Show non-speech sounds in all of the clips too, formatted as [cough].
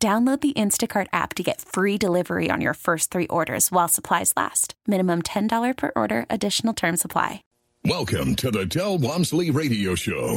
Download the Instacart app to get free delivery on your first three orders while supplies last. Minimum $10 per order, additional term supply. Welcome to the Del Walmsley Radio Show.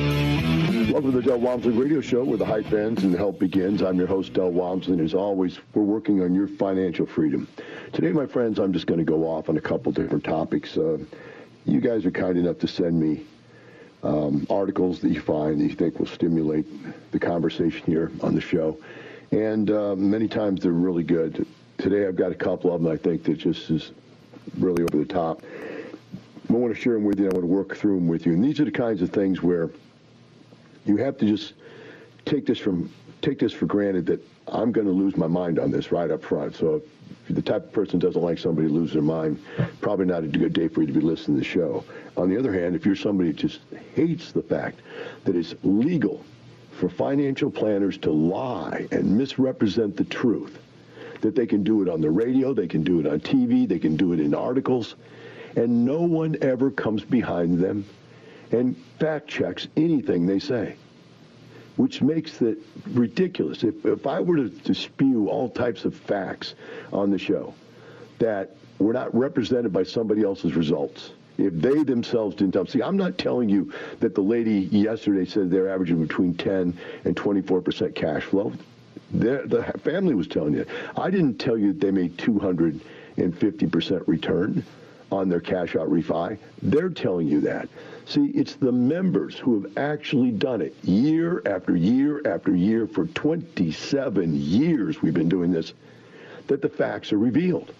Welcome to the Del Walmsley Radio Show where the hype ends and the help begins. I'm your host, Del Walmsley, and as always, we're working on your financial freedom. Today, my friends, I'm just going to go off on a couple different topics. Uh, you guys are kind enough to send me um, articles that you find that you think will stimulate the conversation here on the show. And uh, many times they're really good. Today, I've got a couple of them I think that just is really over the top. I want to share them with you. I want to work through them with you. And these are the kinds of things where you have to just take this from take this for granted that I'm going to lose my mind on this right up front. So if the type of person doesn't like somebody to lose their mind, probably not a good day for you to be listening to the show. On the other hand, if you're somebody that just hates the fact that it's legal for financial planners to lie and misrepresent the truth, that they can do it on the radio, they can do it on TV, they can do it in articles, and no one ever comes behind them and fact checks anything they say, which makes it ridiculous. If, if I were to, to spew all types of facts on the show that were not represented by somebody else's results, if they themselves didn't tell. See, I'm not telling you that the lady yesterday said they're averaging between 10 and 24 percent cash flow. They're, the family was telling you. I didn't tell you that they made 250 percent return on their cash out refi. They're telling you that. See, it's the members who have actually done it year after year after year for 27 years we've been doing this that the facts are revealed.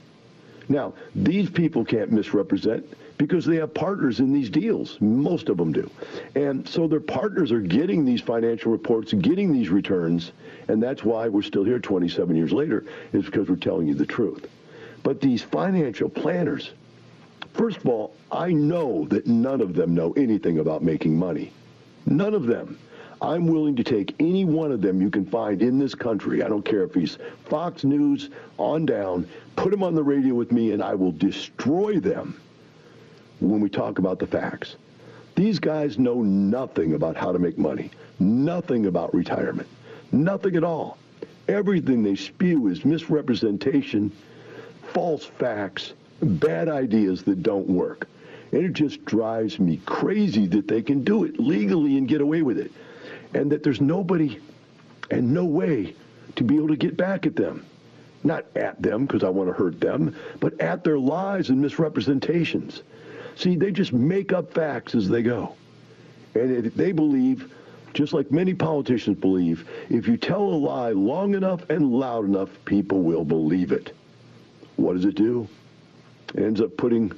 Now, these people can't misrepresent because they have partners in these deals. Most of them do. And so their partners are getting these financial reports, getting these returns, and that's why we're still here 27 years later, is because we're telling you the truth. But these financial planners, First of all, I know that none of them know anything about making money. None of them. I'm willing to take any one of them you can find in this country. I don't care if he's Fox News on down, put him on the radio with me, and I will destroy them when we talk about the facts. These guys know nothing about how to make money, nothing about retirement, nothing at all. Everything they spew is misrepresentation, false facts, bad ideas that don't work. And it just drives me crazy that they can do it legally and get away with it. And that there's nobody and no way to be able to get back at them. Not at them because I want to hurt them, but at their lies and misrepresentations. See, they just make up facts as they go. And they believe, just like many politicians believe, if you tell a lie long enough and loud enough, people will believe it. What does it do? Ends up putting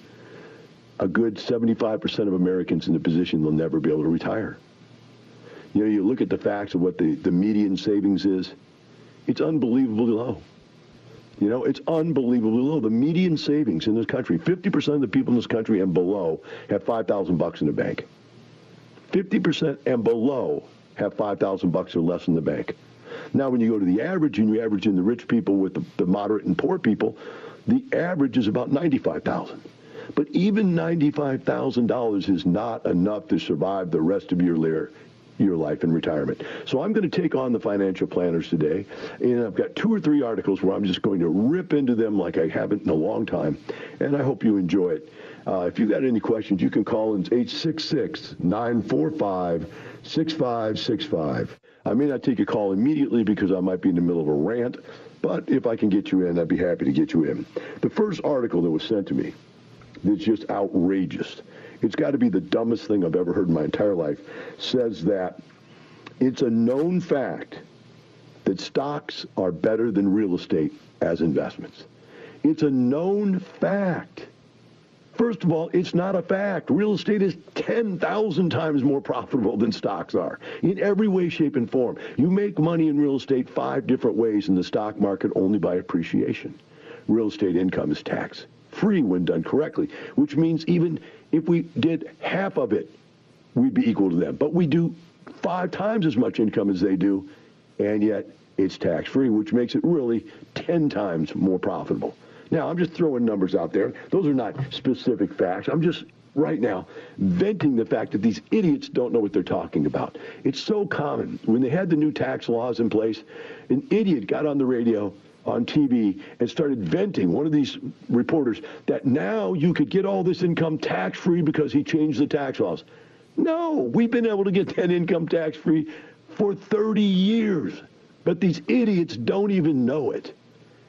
a good 75% of Americans in the position they'll never be able to retire. You know, you look at the facts of what the, the median savings is, it's unbelievably low. You know, it's unbelievably low. The median savings in this country, 50% of the people in this country and below have 5,000 bucks in the bank. 50% and below have 5,000 bucks or less in the bank. Now, when you go to the average and you average in the rich people with the, the moderate and poor people, the average is about 95000 But even $95,000 is not enough to survive the rest of your year your life in retirement. So I'm going to take on the financial planners today, and I've got two or three articles where I'm just going to rip into them like I haven't in a long time, and I hope you enjoy it. Uh, if you've got any questions, you can call in 866 945 6565. I may not take a call immediately because I might be in the middle of a rant, but if I can get you in, I'd be happy to get you in. The first article that was sent to me that's just outrageous. It's got to be the dumbest thing I've ever heard in my entire life. Says that it's a known fact that stocks are better than real estate as investments. It's a known fact. First of all, it's not a fact. Real estate is 10,000 times more profitable than stocks are in every way, shape, and form. You make money in real estate five different ways in the stock market only by appreciation. Real estate income is tax free when done correctly, which means even if we did half of it, we'd be equal to them. But we do five times as much income as they do, and yet it's tax free, which makes it really 10 times more profitable. Now, I'm just throwing numbers out there. Those are not specific facts. I'm just right now venting the fact that these idiots don't know what they're talking about. It's so common. When they had the new tax laws in place, an idiot got on the radio on TV and started venting, one of these reporters, that now you could get all this income tax free because he changed the tax laws. No, we've been able to get that income tax free for 30 years. But these idiots don't even know it.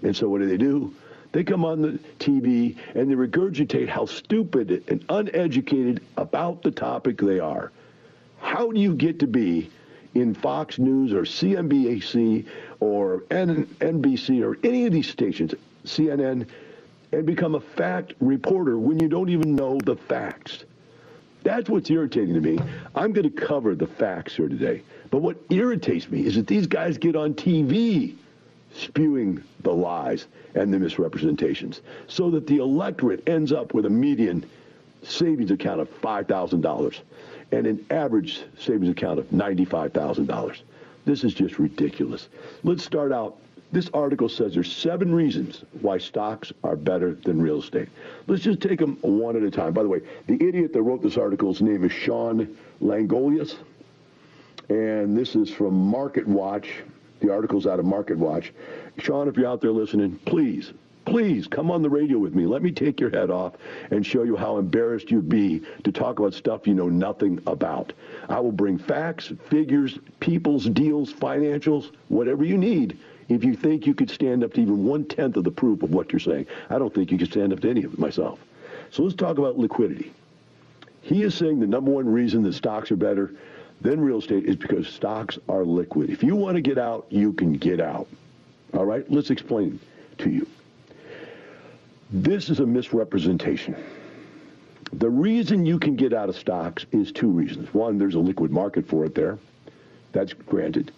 And so what do they do? They come on the TV and they regurgitate how stupid and uneducated about the topic they are. How do you get to be in Fox News or CNBC or NBC or any of these stations, CNN, and become a fact reporter when you don't even know the facts? That's what's irritating to me. I'm going to cover the facts here today. But what irritates me is that these guys get on TV spewing the lies and the misrepresentations so that the electorate ends up with a median savings account of $5,000 and an average savings account of $95,000. This is just ridiculous. Let's start out. This article says there's seven reasons why stocks are better than real estate. Let's just take them one at a time. By the way, the idiot that wrote this article's name is Sean Langolius, and this is from Market Watch. The article's out of Market Watch. Sean, if you're out there listening, please, please come on the radio with me. Let me take your head off and show you how embarrassed you'd be to talk about stuff you know nothing about. I will bring facts, figures, people's deals, financials, whatever you need. If you think you could stand up to even one tenth of the proof of what you're saying, I don't think you could stand up to any of it myself. So let's talk about liquidity. He is saying the number one reason that stocks are better than real estate is because stocks are liquid. If you want to get out, you can get out. All right, let's explain to you. This is a misrepresentation. The reason you can get out of stocks is two reasons. One, there's a liquid market for it there. That's granted.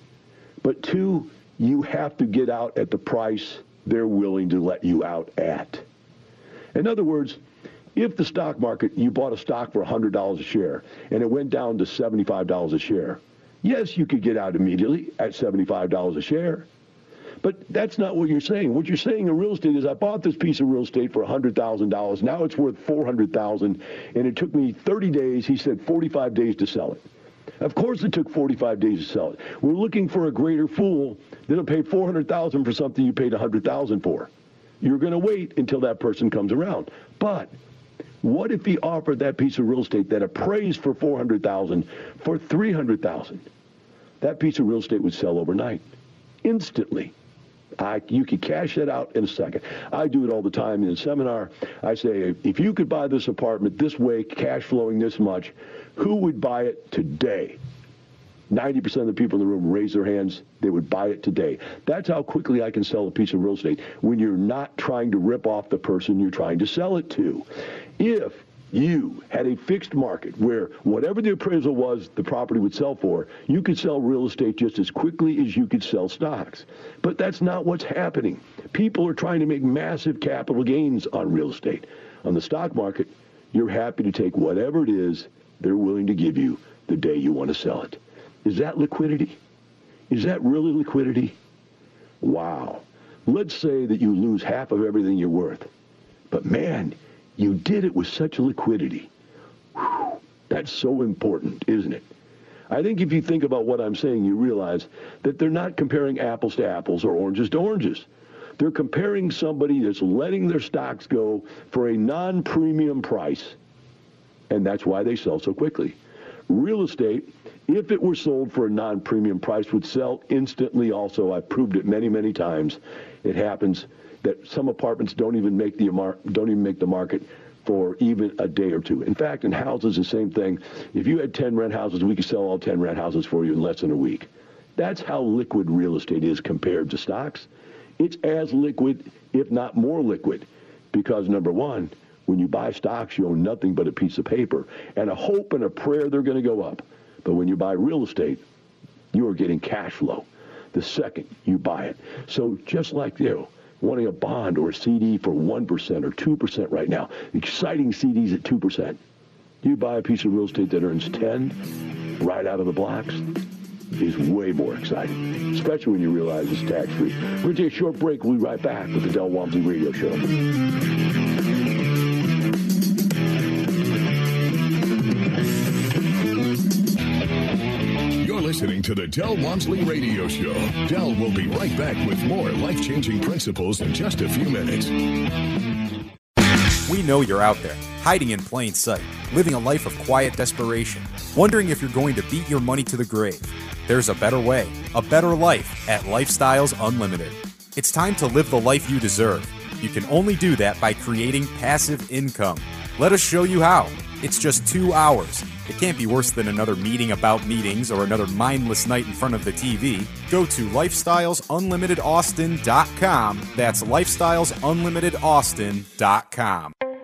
But two, you have to get out at the price they're willing to let you out at. In other words, if the stock market, you bought a stock for $100 a share and it went down to $75 a share, yes, you could get out immediately at $75 a share. But that's not what you're saying. What you're saying in real estate is I bought this piece of real estate for $100,000. Now it's worth 400,000, and it took me 30 days, he said 45 days to sell it. Of course it took 45 days to sell it. We're looking for a greater fool that'll pay 400,000 for something you paid 100,000 for. You're going to wait until that person comes around. But what if he offered that piece of real estate that appraised for 400,000 for 300,000? That piece of real estate would sell overnight, instantly. I, you could cash that out in a second. I do it all the time in a seminar. I say, if you could buy this apartment this way, cash flowing this much, who would buy it today? 90% of the people in the room raise their hands. They would buy it today. That's how quickly I can sell a piece of real estate when you're not trying to rip off the person you're trying to sell it to. If you had a fixed market where whatever the appraisal was the property would sell for, you could sell real estate just as quickly as you could sell stocks. But that's not what's happening. People are trying to make massive capital gains on real estate. On the stock market, you're happy to take whatever it is they're willing to give you the day you want to sell it. Is that liquidity? Is that really liquidity? Wow. Let's say that you lose half of everything you're worth. But man, you did it with such liquidity. Whew, that's so important, isn't it? I think if you think about what I'm saying, you realize that they're not comparing apples to apples or oranges to oranges. They're comparing somebody that's letting their stocks go for a non-premium price, and that's why they sell so quickly. Real estate, if it were sold for a non-premium price, would sell instantly. Also, I've proved it many, many times. It happens that some apartments don't even make the don't even make the market for even a day or two. In fact, in houses, the same thing. If you had 10 rent houses, we could sell all 10 rent houses for you in less than a week. That's how liquid real estate is compared to stocks. It's as liquid, if not more liquid, because number one, when you buy stocks, you own nothing but a piece of paper and a hope and a prayer they're going to go up. But when you buy real estate, you are getting cash flow the second you buy it. So just like you, wanting a bond or a CD for 1% or 2% right now, exciting CDs at 2%. You buy a piece of real estate that earns 10 right out of the blocks is way more exciting, especially when you realize it's tax-free. We're going to take a short break. We'll be right back with the Del Walmsley Radio Show. Listening to the Del Walmsley Radio Show. Del will be right back with more life changing principles in just a few minutes. We know you're out there, hiding in plain sight, living a life of quiet desperation, wondering if you're going to beat your money to the grave. There's a better way, a better life at Lifestyles Unlimited. It's time to live the life you deserve. You can only do that by creating passive income. Let us show you how. It's just two hours. It can't be worse than another meeting about meetings or another mindless night in front of the TV. Go to lifestylesunlimitedaustin.com. That's lifestylesunlimitedaustin.com.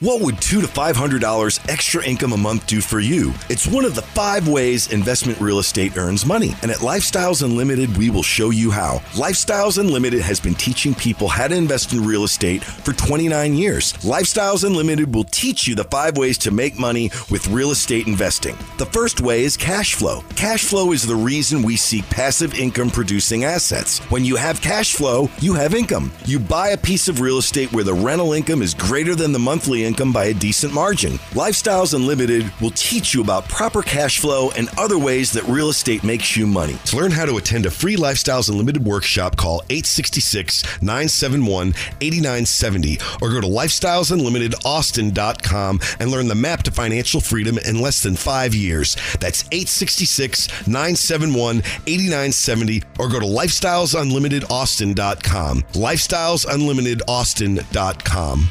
What would two to five hundred dollars extra income a month do for you? It's one of the five ways investment real estate earns money. And at Lifestyles Unlimited, we will show you how. Lifestyles Unlimited has been teaching people how to invest in real estate for 29 years. Lifestyles Unlimited will teach you the five ways to make money with real estate investing. The first way is cash flow. Cash flow is the reason we seek passive income producing assets. When you have cash flow, you have income. You buy a piece of real estate where the rental income is greater than the monthly income by a decent margin. Lifestyles Unlimited will teach you about proper cash flow and other ways that real estate makes you money. To learn how to attend a free Lifestyles Unlimited workshop, call 866 971 8970 or go to lifestylesunlimitedaustin.com and learn the map to financial freedom in less than five years. That's 866 971 8970 or go to lifestylesunlimitedaustin.com. Lifestylesunlimitedaustin.com.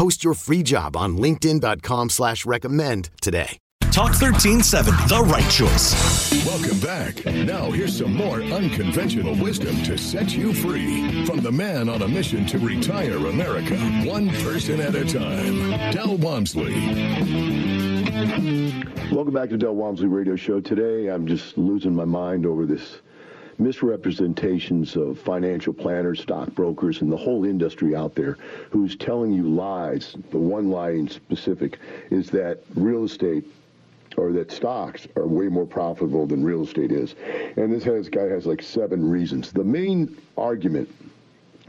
Post your free job on LinkedIn.com slash recommend today. Talk 1370, the right choice. Welcome back. Now here's some more unconventional wisdom to set you free from the man on a mission to retire America, one person at a time. Del Walmsley. Welcome back to Del Walmsley Radio Show. Today I'm just losing my mind over this misrepresentations of financial planners, stockbrokers, and the whole industry out there who's telling you lies. The one lie in specific is that real estate or that stocks are way more profitable than real estate is. And this has, guy has like seven reasons. The main argument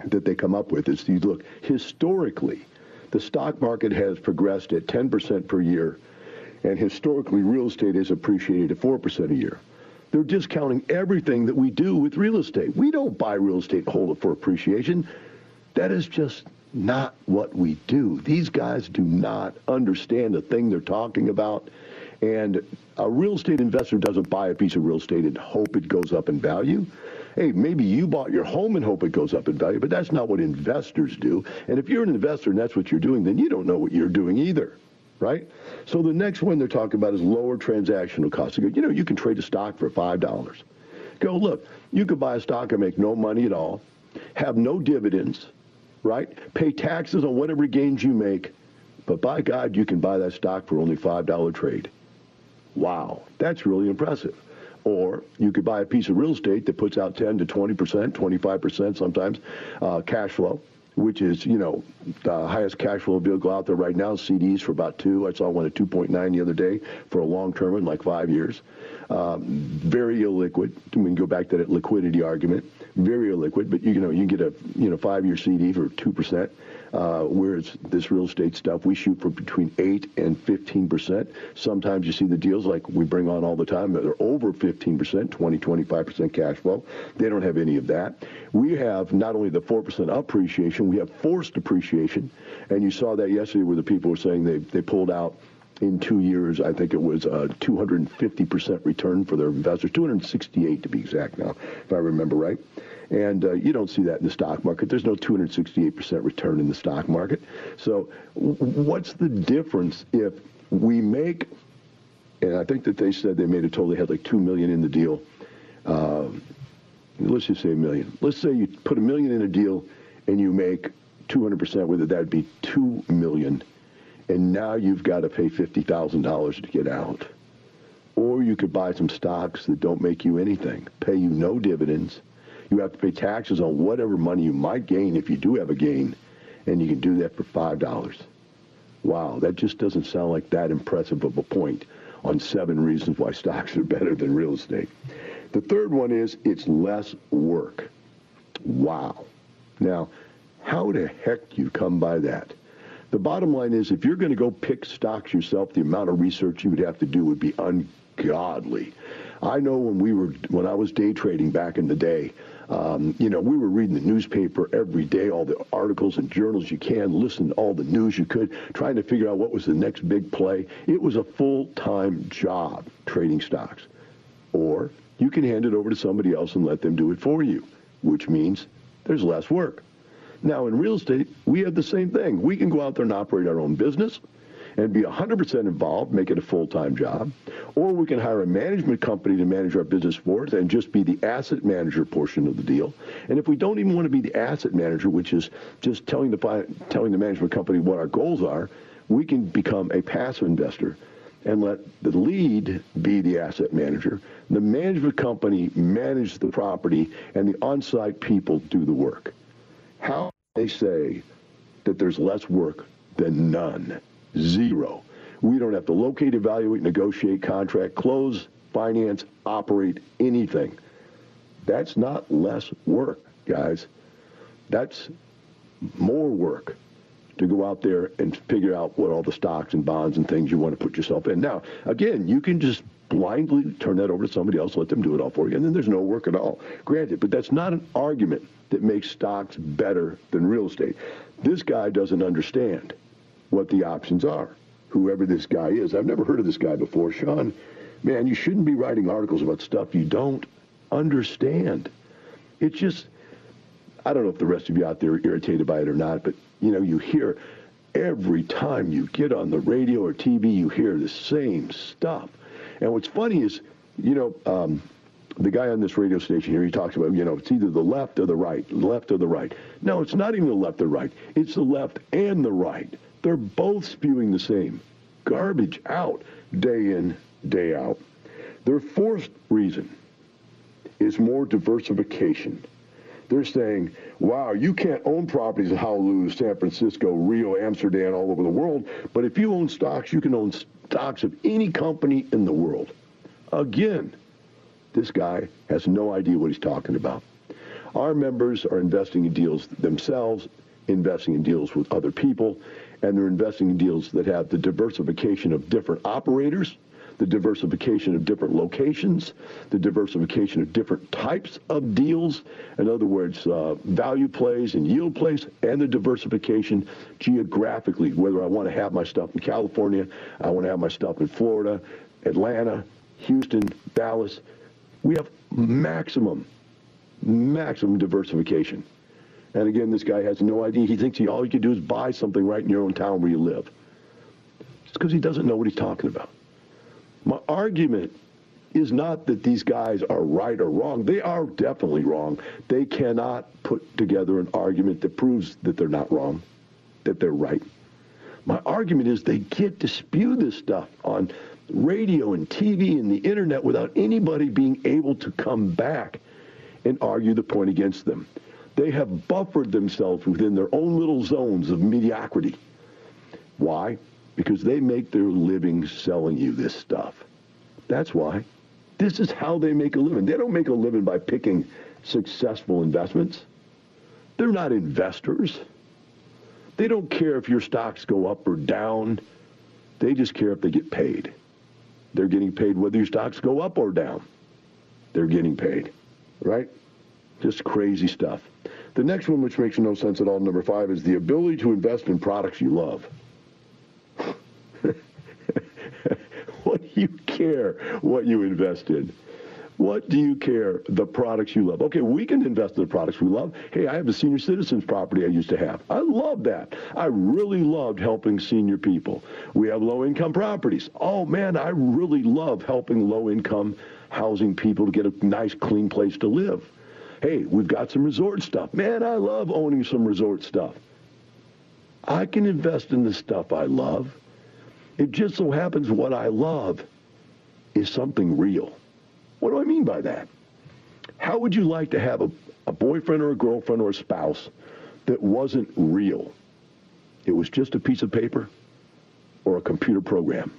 that they come up with is you look historically, the stock market has progressed at 10% per year, and historically real estate has appreciated at 4% a year. They're discounting everything that we do with real estate. We don't buy real estate hold it for appreciation. That is just not what we do. These guys do not understand the thing they're talking about. And a real estate investor doesn't buy a piece of real estate and hope it goes up in value. Hey, maybe you bought your home and hope it goes up in value, but that's not what investors do. And if you're an investor and that's what you're doing, then you don't know what you're doing either, right? So the next one they're talking about is lower transactional costs. You know, you can trade a stock for $5. Go, look, you could buy a stock and make no money at all, have no dividends, right? Pay taxes on whatever gains you make, but by God, you can buy that stock for only $5 trade. Wow, that's really impressive. Or you could buy a piece of real estate that puts out 10 to 20 percent, 25 percent sometimes uh, cash flow, which is you know the highest cash flow vehicle out there right now. CDs for about two. I saw one at 2.9 the other day for a long term in like five years. Um, very illiquid. We can go back to that liquidity argument. Very illiquid, but you know you can get a you know five year CD for two percent. Uh, whereas this real estate stuff, we shoot for between 8 and 15%. Sometimes you see the deals like we bring on all the time that are over 15%, 20, 25% cash flow. They don't have any of that. We have not only the 4% appreciation, we have forced appreciation. And you saw that yesterday where the people were saying they, they pulled out in two years, I think it was a 250% return for their investors, 268 to be exact now, if I remember right. And uh, you don't see that in the stock market. There's no 268% return in the stock market. So what's the difference if we make, and I think that they said they made a total, they had like 2 million in the deal. Uh, let's just say a million. Let's say you put a million in a deal and you make 200% with it. That'd be 2 million. And now you've got to pay $50,000 to get out. Or you could buy some stocks that don't make you anything, pay you no dividends, you have to pay taxes on whatever money you might gain if you do have a gain, and you can do that for $5. Wow, that just doesn't sound like that impressive of a point on seven reasons why stocks are better than real estate. The third one is it's less work. Wow. Now, how the heck do you come by that? The bottom line is if you're going to go pick stocks yourself, the amount of research you would have to do would be ungodly. I know when we were when I was day trading back in the day, um, you know, we were reading the newspaper every day, all the articles and journals you can, listen to all the news you could, trying to figure out what was the next big play. It was a full-time job trading stocks. Or you can hand it over to somebody else and let them do it for you, which means there's less work. Now, in real estate, we have the same thing. We can go out there and operate our own business and be 100% involved, make it a full-time job, or we can hire a management company to manage our business for us and just be the asset manager portion of the deal. And if we don't even want to be the asset manager, which is just telling the telling the management company what our goals are, we can become a passive investor and let the lead be the asset manager. The management company manage the property, and the on-site people do the work. How they say that there's less work than none. Zero. We don't have to locate, evaluate, negotiate, contract, close, finance, operate anything. That's not less work, guys. That's more work to go out there and figure out what all the stocks and bonds and things you want to put yourself in. Now, again, you can just blindly turn that over to somebody else, let them do it all for you, and then there's no work at all. Granted, but that's not an argument that makes stocks better than real estate. This guy doesn't understand what the options are. Whoever this guy is, I've never heard of this guy before. Sean, man, you shouldn't be writing articles about stuff you don't understand. It's just, I don't know if the rest of you out there are irritated by it or not, but you know, you hear every time you get on the radio or TV, you hear the same stuff. And what's funny is, you know, um, the guy on this radio station here, he talks about, you know, it's either the left or the right, left or the right. No, it's not even the left or right. It's the left and the right. They're both spewing the same garbage out day in, day out. Their fourth reason is more diversification. They're saying, wow, you can't own properties in Honolulu, San Francisco, Rio, Amsterdam, all over the world, but if you own stocks, you can own stocks of any company in the world. Again, this guy has no idea what he's talking about. Our members are investing in deals themselves, investing in deals with other people, and they're investing in deals that have the diversification of different operators, the diversification of different locations, the diversification of different types of deals, in other words, uh, value plays and yield plays, and the diversification geographically, whether I want to have my stuff in California, I want to have my stuff in Florida, Atlanta, Houston, Dallas. We have maximum, maximum diversification. And again, this guy has no idea. He thinks he, all you can do is buy something right in your own town where you live. It's because he doesn't know what he's talking about. My argument is not that these guys are right or wrong. They are definitely wrong. They cannot put together an argument that proves that they're not wrong, that they're right. My argument is they get to spew this stuff on radio and TV and the internet without anybody being able to come back and argue the point against them. They have buffered themselves within their own little zones of mediocrity. Why? because they make their living selling you this stuff. That's why. This is how they make a living. They don't make a living by picking successful investments. They're not investors. They don't care if your stocks go up or down. They just care if they get paid. They're getting paid whether your stocks go up or down. They're getting paid, right? Just crazy stuff. The next one, which makes no sense at all, number five, is the ability to invest in products you love. [laughs] what do you care what you invest in? What do you care? The products you love. Okay, we can invest in the products we love. Hey, I have a senior citizens property I used to have. I love that. I really loved helping senior people. We have low income properties. Oh man, I really love helping low income housing people to get a nice, clean place to live. Hey, we've got some resort stuff. Man, I love owning some resort stuff. I can invest in the stuff I love. It just so happens what I love is something real. What do I mean by that? How would you like to have a, a boyfriend or a girlfriend or a spouse that wasn't real? It was just a piece of paper or a computer program.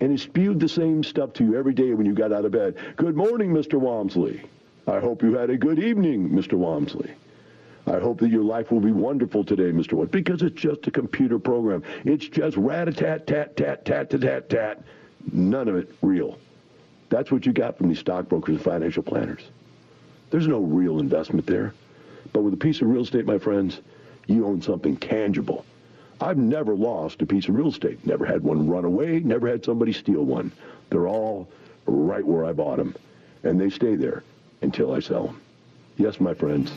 And it spewed the same stuff to you every day when you got out of bed. Good morning, Mr. Walmsley. I hope you had a good evening, Mr. Walmsley. I hope that your life will be wonderful today, Mr. Wood, because it's just a computer program. It's just rat-a-tat, tat, tat, tat, tat, tat, tat. None of it real. That's what you got from these stockbrokers and financial planners. There's no real investment there. But with a piece of real estate, my friends, you own something tangible. I've never lost a piece of real estate. Never had one run away. Never had somebody steal one. They're all right where I bought them. And they stay there until I sell them. Yes, my friends,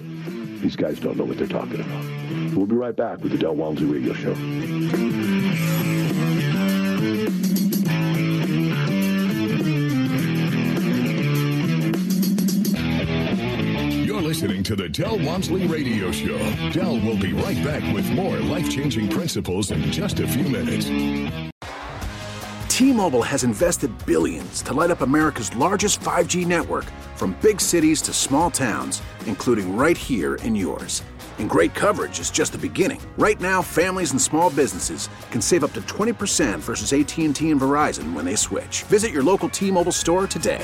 these guys don't know what they're talking about. We'll be right back with the Del Walmsley Radio Show. Listening to the Del Walmsley Radio Show. Del will be right back with more life-changing principles in just a few minutes. T-Mobile has invested billions to light up America's largest 5G network from big cities to small towns, including right here in yours. And great coverage is just the beginning. Right now, families and small businesses can save up to 20% versus AT&T and Verizon when they switch. Visit your local T-Mobile store today.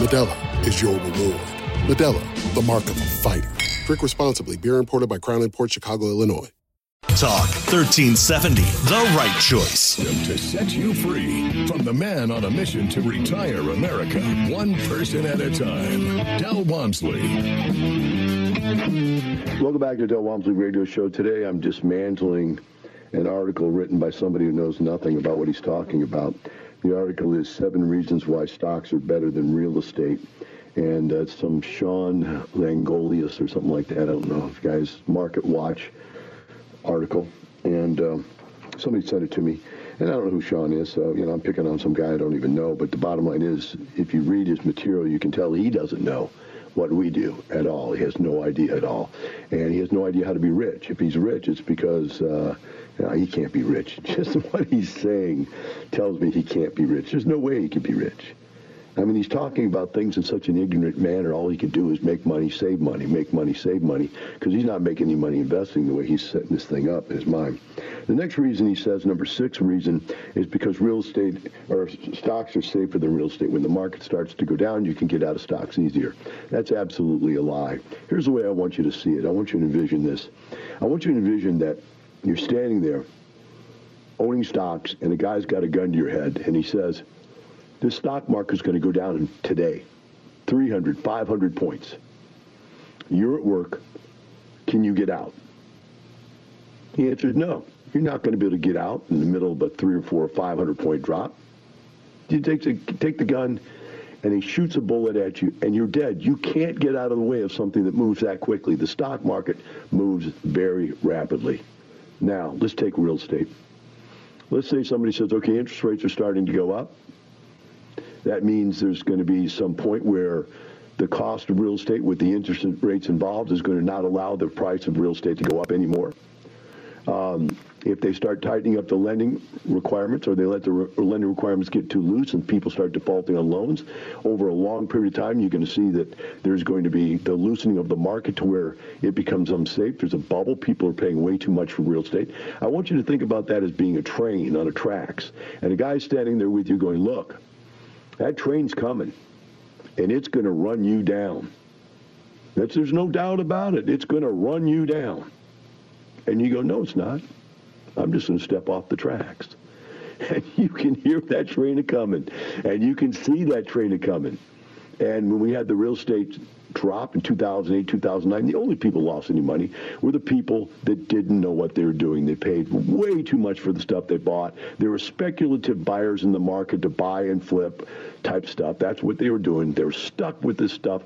and Modelo is your reward. Modelo, the mark of a fighter. Drink responsibly. Beer imported by Crown Imports Chicago, Illinois. Talk 1370, the right choice. To set you free from the man on a mission to retire America, one person at a time. Del Walmsley. Welcome back to the Del Walmsley Radio Show. Today I'm dismantling an article written by somebody who knows nothing about what he's talking about. The article is Seven Reasons Why Stocks Are Better Than Real Estate. And uh, some Sean Langolius or something like that. I don't know. If guys, Market Watch article, and um, somebody sent it to me. And I don't know who Sean is, so you know I'm picking on some guy I don't even know. But the bottom line is, if you read his material, you can tell he doesn't know what we do at all. He has no idea at all. And he has no idea how to be rich. If he's rich, it's because uh, you he can't be rich. [laughs] Just what he's saying tells me he can't be rich. There's no way he can be rich. I mean, he's talking about things in such an ignorant manner. All he can do is make money, save money, make money, save money, because he's not making any money investing the way he's setting this thing up in his mind. The next reason he says, number six reason, is because real estate or stocks are safer than real estate. When the market starts to go down, you can get out of stocks easier. That's absolutely a lie. Here's the way I want you to see it. I want you to envision this. I want you to envision that you're standing there owning stocks, and a guy's got a gun to your head, and he says, this stock market is going to go down today 300, 500 points. You're at work. Can you get out? The answer is no. You're not going to be able to get out in the middle of a three or four or 500 point drop. You take the, take the gun and he shoots a bullet at you and you're dead. You can't get out of the way of something that moves that quickly. The stock market moves very rapidly. Now, let's take real estate. Let's say somebody says, okay, interest rates are starting to go up. That means there's going to be some point where the cost of real estate with the interest rates involved is going to not allow the price of real estate to go up anymore. Um, if they start tightening up the lending requirements or they let the re- lending requirements get too loose and people start defaulting on loans over a long period of time, you're going to see that there's going to be the loosening of the market to where it becomes unsafe. There's a bubble. People are paying way too much for real estate. I want you to think about that as being a train on a tracks. And a guy standing there with you going, look, that train's coming, and it's going to run you down. That's, there's no doubt about it. It's going to run you down. And you go, no, it's not. I'm just going to step off the tracks. [laughs] And you can hear that train a coming, and you can see that train a coming. And when we had the real estate drop in 2008, 2009, the only people lost any money were the people that didn't know what they were doing. They paid way too much for the stuff they bought. There were speculative buyers in the market to buy and flip type stuff. That's what they were doing. They were stuck with this stuff.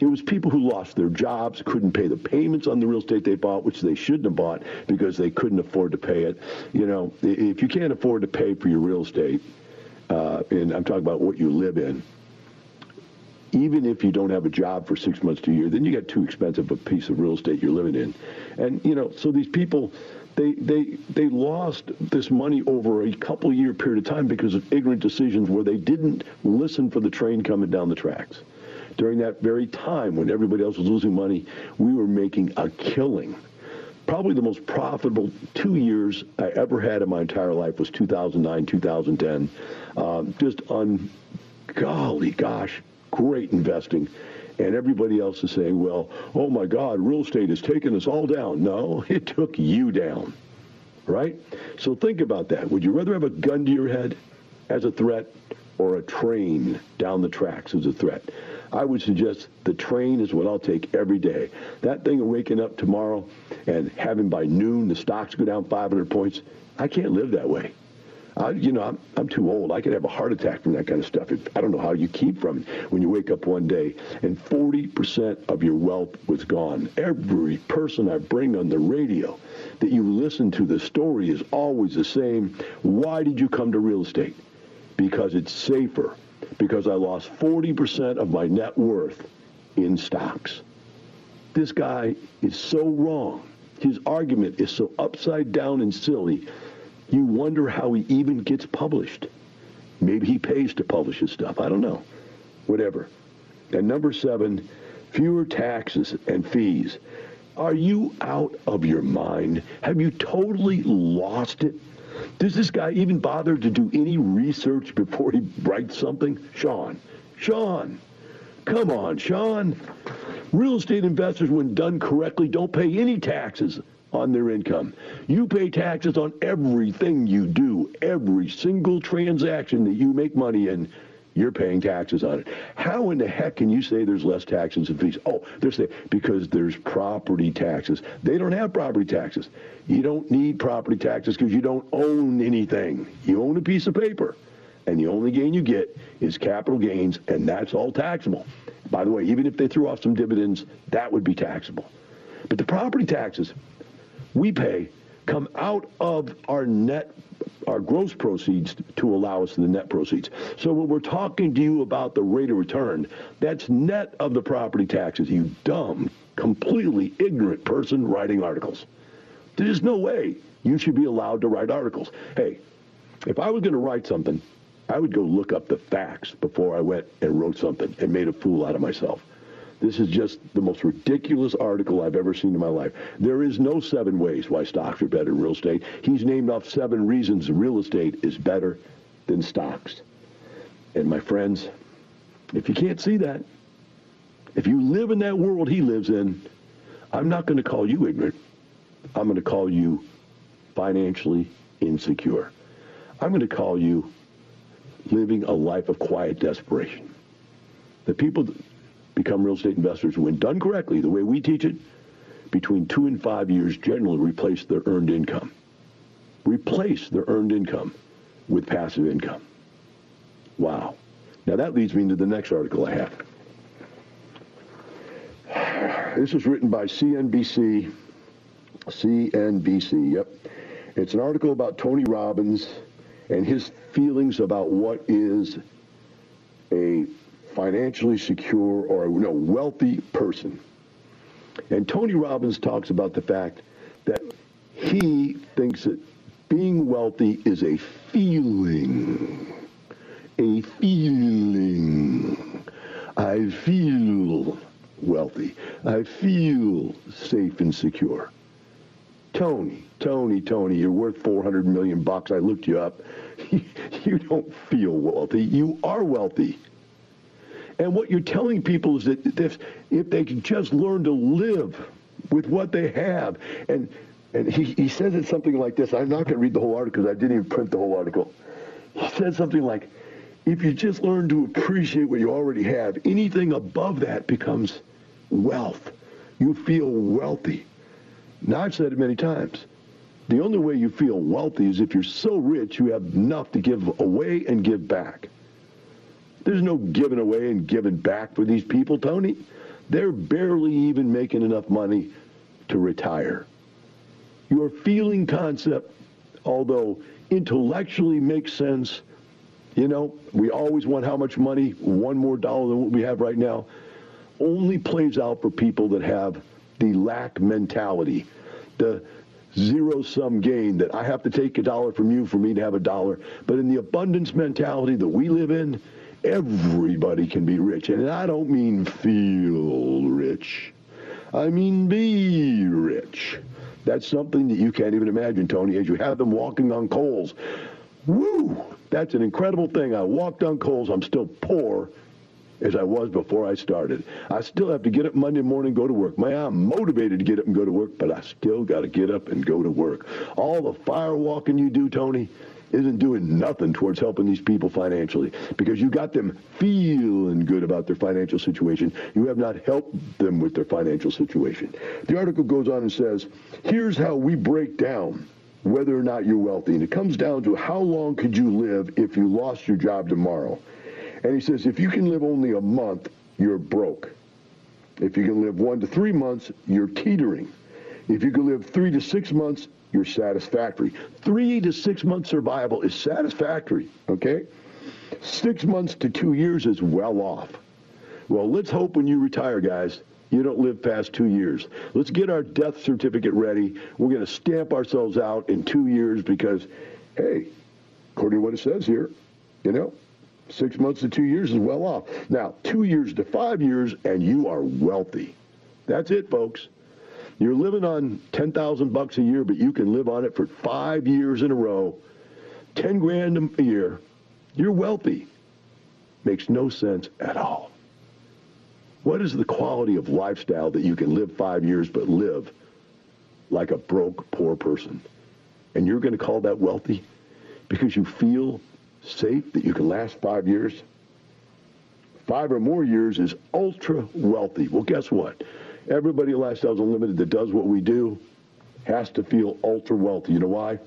It was people who lost their jobs, couldn't pay the payments on the real estate they bought, which they shouldn't have bought because they couldn't afford to pay it. You know, if you can't afford to pay for your real estate, uh, and I'm talking about what you live in, even if you don't have a job for six months to a year, then you got too expensive a piece of real estate you're living in. And, you know, so these people, they, they, they lost this money over a couple year period of time because of ignorant decisions where they didn't listen for the train coming down the tracks. During that very time when everybody else was losing money, we were making a killing. Probably the most profitable two years I ever had in my entire life was 2009, 2010. Um, just on, golly gosh, great investing. And everybody else is saying, well, oh my God, real estate has taken us all down. No, [laughs] it took you down, right? So think about that. Would you rather have a gun to your head as a threat or a train down the tracks as a threat? I would suggest the train is what I'll take every day. That thing of waking up tomorrow and having by noon the stocks go down 500 points, I can't live that way. You know, I'm, I'm too old. I could have a heart attack from that kind of stuff. I don't know how you keep from it when you wake up one day and 40% of your wealth was gone. Every person I bring on the radio that you listen to, the story is always the same. Why did you come to real estate? Because it's safer. Because I lost 40% of my net worth in stocks. This guy is so wrong. His argument is so upside down and silly you wonder how he even gets published. Maybe he pays to publish his stuff. I don't know. Whatever. And number seven, fewer taxes and fees. Are you out of your mind? Have you totally lost it? Does this guy even bother to do any research before he writes something? Sean, Sean, come on, Sean. Real estate investors, when done correctly, don't pay any taxes on their income. You pay taxes on everything you do, every single transaction that you make money in. You're paying taxes on it. How in the heck can you say there's less taxes and fees? Oh, they're saying because there's property taxes. They don't have property taxes. You don't need property taxes because you don't own anything. You own a piece of paper. And the only gain you get is capital gains, and that's all taxable. By the way, even if they threw off some dividends, that would be taxable. But the property taxes, we pay come out of our net our gross proceeds to allow us the net proceeds. So when we're talking to you about the rate of return, that's net of the property taxes, you dumb, completely ignorant person writing articles. There's no way you should be allowed to write articles. Hey, if I was going to write something, I would go look up the facts before I went and wrote something and made a fool out of myself. This is just the most ridiculous article I've ever seen in my life. There is no seven ways why stocks are better than real estate. He's named off seven reasons real estate is better than stocks. And my friends, if you can't see that, if you live in that world he lives in, I'm not going to call you ignorant. I'm going to call you financially insecure. I'm going to call you living a life of quiet desperation. The people become real estate investors when done correctly, the way we teach it, between two and five years generally replace their earned income. Replace their earned income with passive income. Wow. Now that leads me into the next article I have. This was written by CNBC. CNBC, yep. It's an article about Tony Robbins and his feelings about what is a financially secure or no wealthy person. And Tony Robbins talks about the fact that he thinks that being wealthy is a feeling. A feeling. I feel wealthy. I feel safe and secure. Tony, Tony, Tony, you're worth 400 million bucks. I looked you up. [laughs] you don't feel wealthy. You are wealthy. And what you're telling people is that if, if they can just learn to live with what they have, and and he, he says it something like this. I'm not going to read the whole article because I didn't even print the whole article. He said something like, if you just learn to appreciate what you already have, anything above that becomes wealth. You feel wealthy. Now, I've said it many times. The only way you feel wealthy is if you're so rich you have enough to give away and give back. There's no giving away and giving back for these people, Tony. They're barely even making enough money to retire. Your feeling concept, although intellectually makes sense, you know, we always want how much money, one more dollar than what we have right now, only plays out for people that have the lack mentality, the zero sum gain that I have to take a dollar from you for me to have a dollar. But in the abundance mentality that we live in, everybody can be rich. And I don't mean feel rich. I mean be rich. That's something that you can't even imagine, Tony, as you have them walking on coals. Woo! That's an incredible thing. I walked on coals. I'm still poor as I was before I started. I still have to get up Monday morning, go to work. Man, I'm motivated to get up and go to work, but I still got to get up and go to work. All the fire walking you do, Tony, isn't doing nothing towards helping these people financially because you got them feeling good about their financial situation. You have not helped them with their financial situation. The article goes on and says, here's how we break down whether or not you're wealthy. And it comes down to how long could you live if you lost your job tomorrow? And he says, if you can live only a month, you're broke. If you can live one to three months, you're teetering. If you can live three to six months, you're satisfactory. Three to six months survival is satisfactory, okay? Six months to two years is well off. Well, let's hope when you retire, guys, you don't live past two years. Let's get our death certificate ready. We're going to stamp ourselves out in two years because, hey, according to what it says here, you know, six months to two years is well off. Now, two years to five years, and you are wealthy. That's it, folks. You're living on 10,000 bucks a year, but you can live on it for five years in a row, 10 grand a year. You're wealthy. Makes no sense at all. What is the quality of lifestyle that you can live five years but live like a broke, poor person? And you're going to call that wealthy because you feel safe that you can last five years? Five or more years is ultra wealthy. Well, guess what? Everybody at Lifestyles Unlimited that does what we do has to feel ultra wealthy. You know why?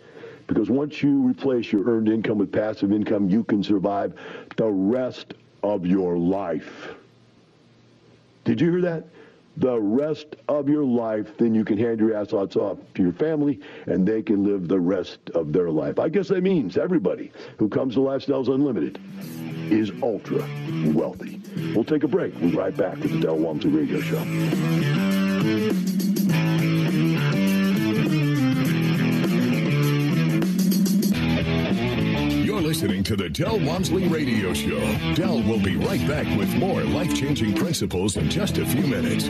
Because once you replace your earned income with passive income, you can survive the rest of your life. Did you hear that? the rest of your life, then you can hand your assets off to your family and they can live the rest of their life. I guess that means everybody who comes to Lifestyles Unlimited is ultra wealthy. We'll take a break. We'll be right back with the Del Walmsley Radio Show. You're listening to the Del Walmsley Radio Show. Del will be right back with more life changing principles in just a few minutes.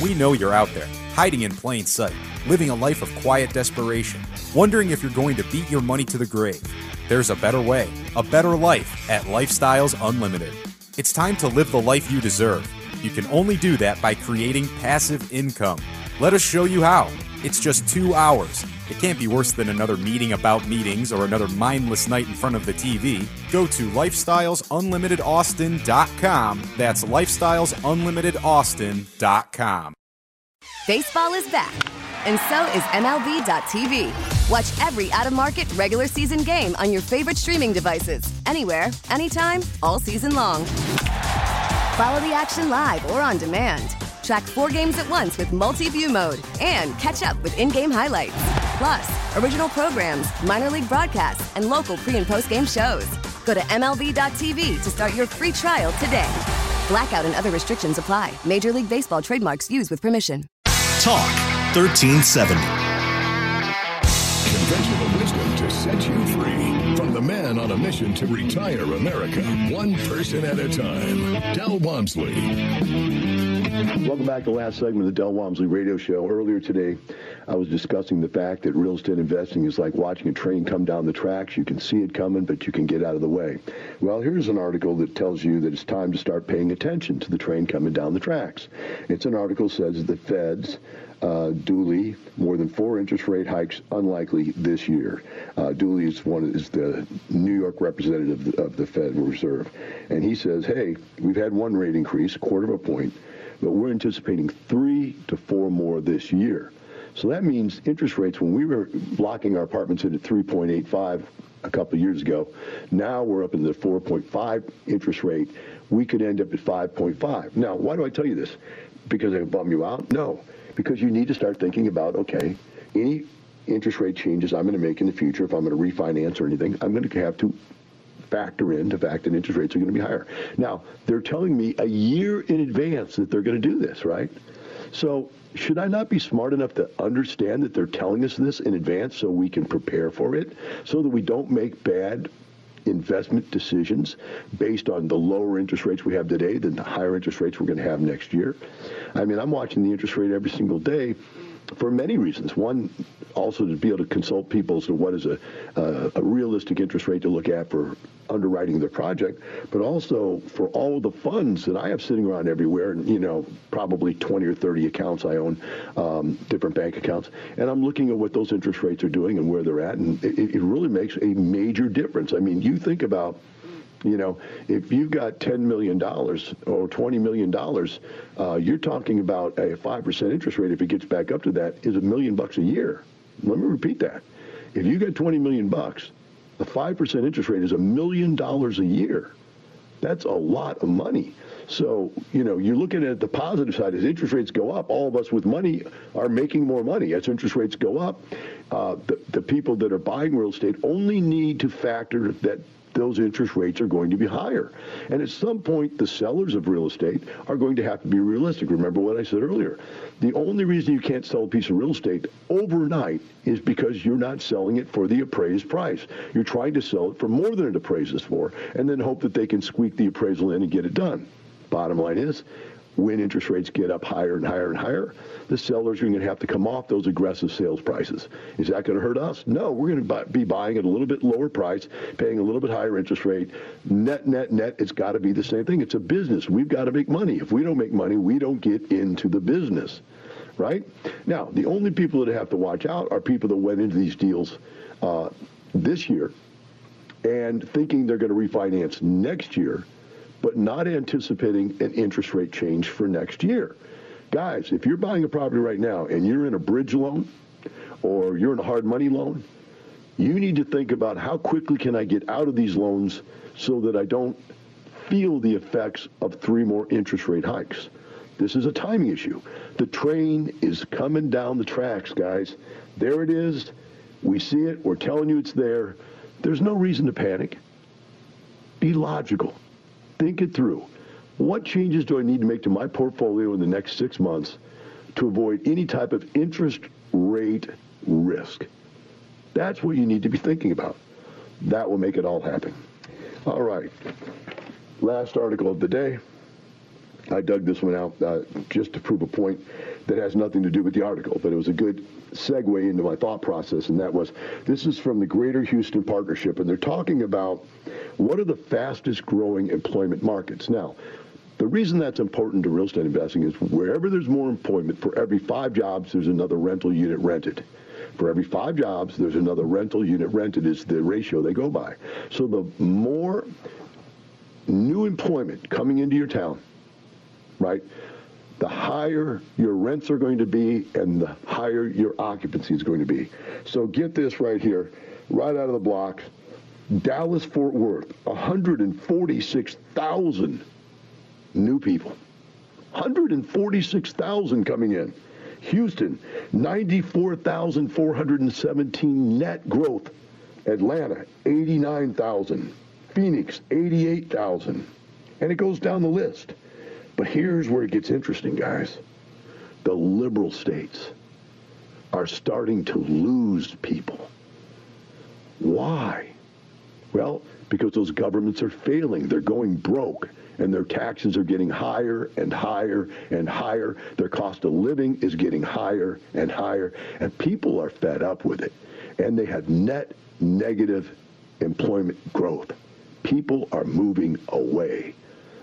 We know you're out there, hiding in plain sight, living a life of quiet desperation, wondering if you're going to beat your money to the grave. There's a better way, a better life at Lifestyles Unlimited. It's time to live the life you deserve. You can only do that by creating passive income. Let us show you how. It's just two hours. It can't be worse than another meeting about meetings or another mindless night in front of the TV. Go to lifestylesunlimitedAustin.com. That's lifestylesunlimitedAustin.com. Baseball is back, and so is MLB.tv. Watch every out of market regular season game on your favorite streaming devices, anywhere, anytime, all season long. Follow the action live or on demand. Track four games at once with multi view mode and catch up with in game highlights. Plus, original programs, minor league broadcasts, and local pre and post game shows. Go to MLB.tv to start your free trial today. Blackout and other restrictions apply. Major League Baseball trademarks used with permission. Talk 1370. Conventional wisdom to set you free. From the man on a mission to retire America, one person at a time. Del Walmsley. Welcome back to the last segment of the Del Walmsley Radio Show. Earlier today, I was discussing the fact that real estate investing is like watching a train come down the tracks. You can see it coming, but you can get out of the way. Well, here's an article that tells you that it's time to start paying attention to the train coming down the tracks. It's an article that says the Feds uh, Dudley, more than four interest rate hikes unlikely this year. Uh, Dudley is one is the New York representative of the, of the Federal Reserve, and he says, "Hey, we've had one rate increase, a quarter of a point, but we're anticipating three to four more this year." So that means interest rates, when we were locking our apartments in at 3.85 a couple of years ago, now we're up in the 4.5 interest rate. We could end up at 5.5. Now, why do I tell you this? Because I bum you out? No, because you need to start thinking about, okay, any interest rate changes I'm going to make in the future, if I'm going to refinance or anything, I'm going to have to factor in the fact that interest rates are going to be higher. Now, they're telling me a year in advance that they're going to do this, right? So should I not be smart enough to understand that they're telling us this in advance so we can prepare for it, so that we don't make bad investment decisions based on the lower interest rates we have today than the higher interest rates we're going to have next year? I mean, I'm watching the interest rate every single day for many reasons. One, also to be able to consult people as to what is a, uh, a realistic interest rate to look at for underwriting their project, but also for all the funds that I have sitting around everywhere, and you know, probably 20 or 30 accounts I own, um, different bank accounts, and I'm looking at what those interest rates are doing and where they're at, and it, it really makes a major difference. I mean, you think about you know, if you've got $10 million or $20 million, uh, you're talking about a 5% interest rate, if it gets back up to that, is a million bucks a year. Let me repeat that. If you got 20 million bucks, the 5% interest rate is a million dollars a year. That's a lot of money. So, you know, you're looking at the positive side. As interest rates go up, all of us with money are making more money. As interest rates go up, uh, the, the people that are buying real estate only need to factor that those interest rates are going to be higher. And at some point, the sellers of real estate are going to have to be realistic. Remember what I said earlier. The only reason you can't sell a piece of real estate overnight is because you're not selling it for the appraised price. You're trying to sell it for more than it appraises for, and then hope that they can squeak the appraisal in and get it done. Bottom line is, when interest rates get up higher and higher and higher, the sellers are going to have to come off those aggressive sales prices. Is that going to hurt us? No, we're going to be buying at a little bit lower price, paying a little bit higher interest rate. Net, net, net, it's got to be the same thing. It's a business. We've got to make money. If we don't make money, we don't get into the business, right? Now, the only people that have to watch out are people that went into these deals uh, this year and thinking they're going to refinance next year, but not anticipating an interest rate change for next year. Guys, if you're buying a property right now and you're in a bridge loan or you're in a hard money loan, you need to think about how quickly can I get out of these loans so that I don't feel the effects of three more interest rate hikes. This is a timing issue. The train is coming down the tracks, guys. There it is. We see it. We're telling you it's there. There's no reason to panic. Be logical. Think it through. What changes do I need to make to my portfolio in the next six months to avoid any type of interest rate risk? That's what you need to be thinking about. That will make it all happen. All right. Last article of the day. I dug this one out uh, just to prove a point that has nothing to do with the article, but it was a good segue into my thought process, and that was this is from the Greater Houston Partnership, and they're talking about what are the fastest growing employment markets. Now, the reason that's important to real estate investing is wherever there's more employment, for every five jobs, there's another rental unit rented. For every five jobs, there's another rental unit rented is the ratio they go by. So the more new employment coming into your town, right, the higher your rents are going to be and the higher your occupancy is going to be. So get this right here, right out of the block. Dallas Fort Worth, 146,000 new people. 146,000 coming in. Houston, 94,417 net growth. Atlanta, 89,000. Phoenix, 88,000. And it goes down the list. But here's where it gets interesting, guys. The liberal states are starting to lose people. Why? Well, because those governments are failing. They're going broke and their taxes are getting higher and higher and higher. Their cost of living is getting higher and higher, and people are fed up with it. And they have net negative employment growth. People are moving away.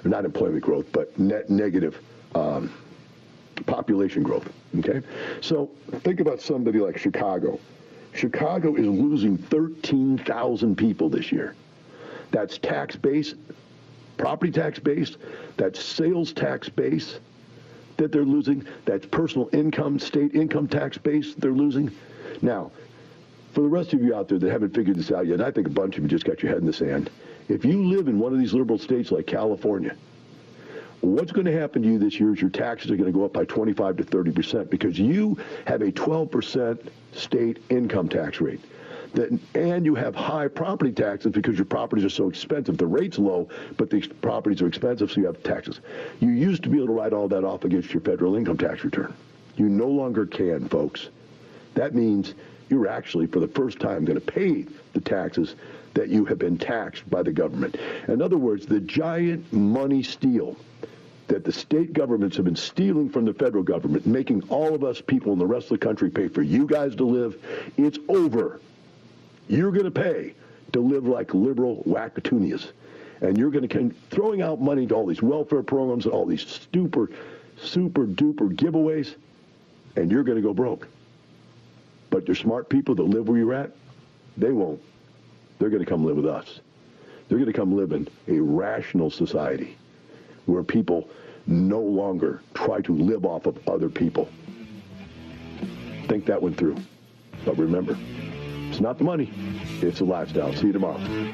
Not employment growth, but net negative um, population growth. Okay? So think about somebody like Chicago. Chicago is losing 13,000 people this year. That's tax base property tax base, that's sales tax base that they're losing, that's personal income, state income tax base they're losing. Now, for the rest of you out there that haven't figured this out yet, I think a bunch of you just got your head in the sand. If you live in one of these liberal states like California, what's going to happen to you this year is your taxes are going to go up by 25 to 30 percent because you have a 12 percent state income tax rate that, and you have high property taxes because your properties are so expensive. The rate's low, but the properties are expensive, so you have taxes. You used to be able to write all that off against your federal income tax return. You no longer can, folks. That means you're actually, for the first time, going to pay the taxes that you have been taxed by the government. In other words, the giant money steal that the state governments have been stealing from the federal government, making all of us people in the rest of the country pay for you guys to live, it's over. You're going to pay to live like liberal wackatoonias. And you're going to keep throwing out money to all these welfare programs and all these super, super duper giveaways, and you're going to go broke. But your smart people that live where you're at, they won't. They're going to come live with us. They're going to come live in a rational society where people no longer try to live off of other people. Think that one through. But remember, it's not the money, it's the lifestyle. See you tomorrow.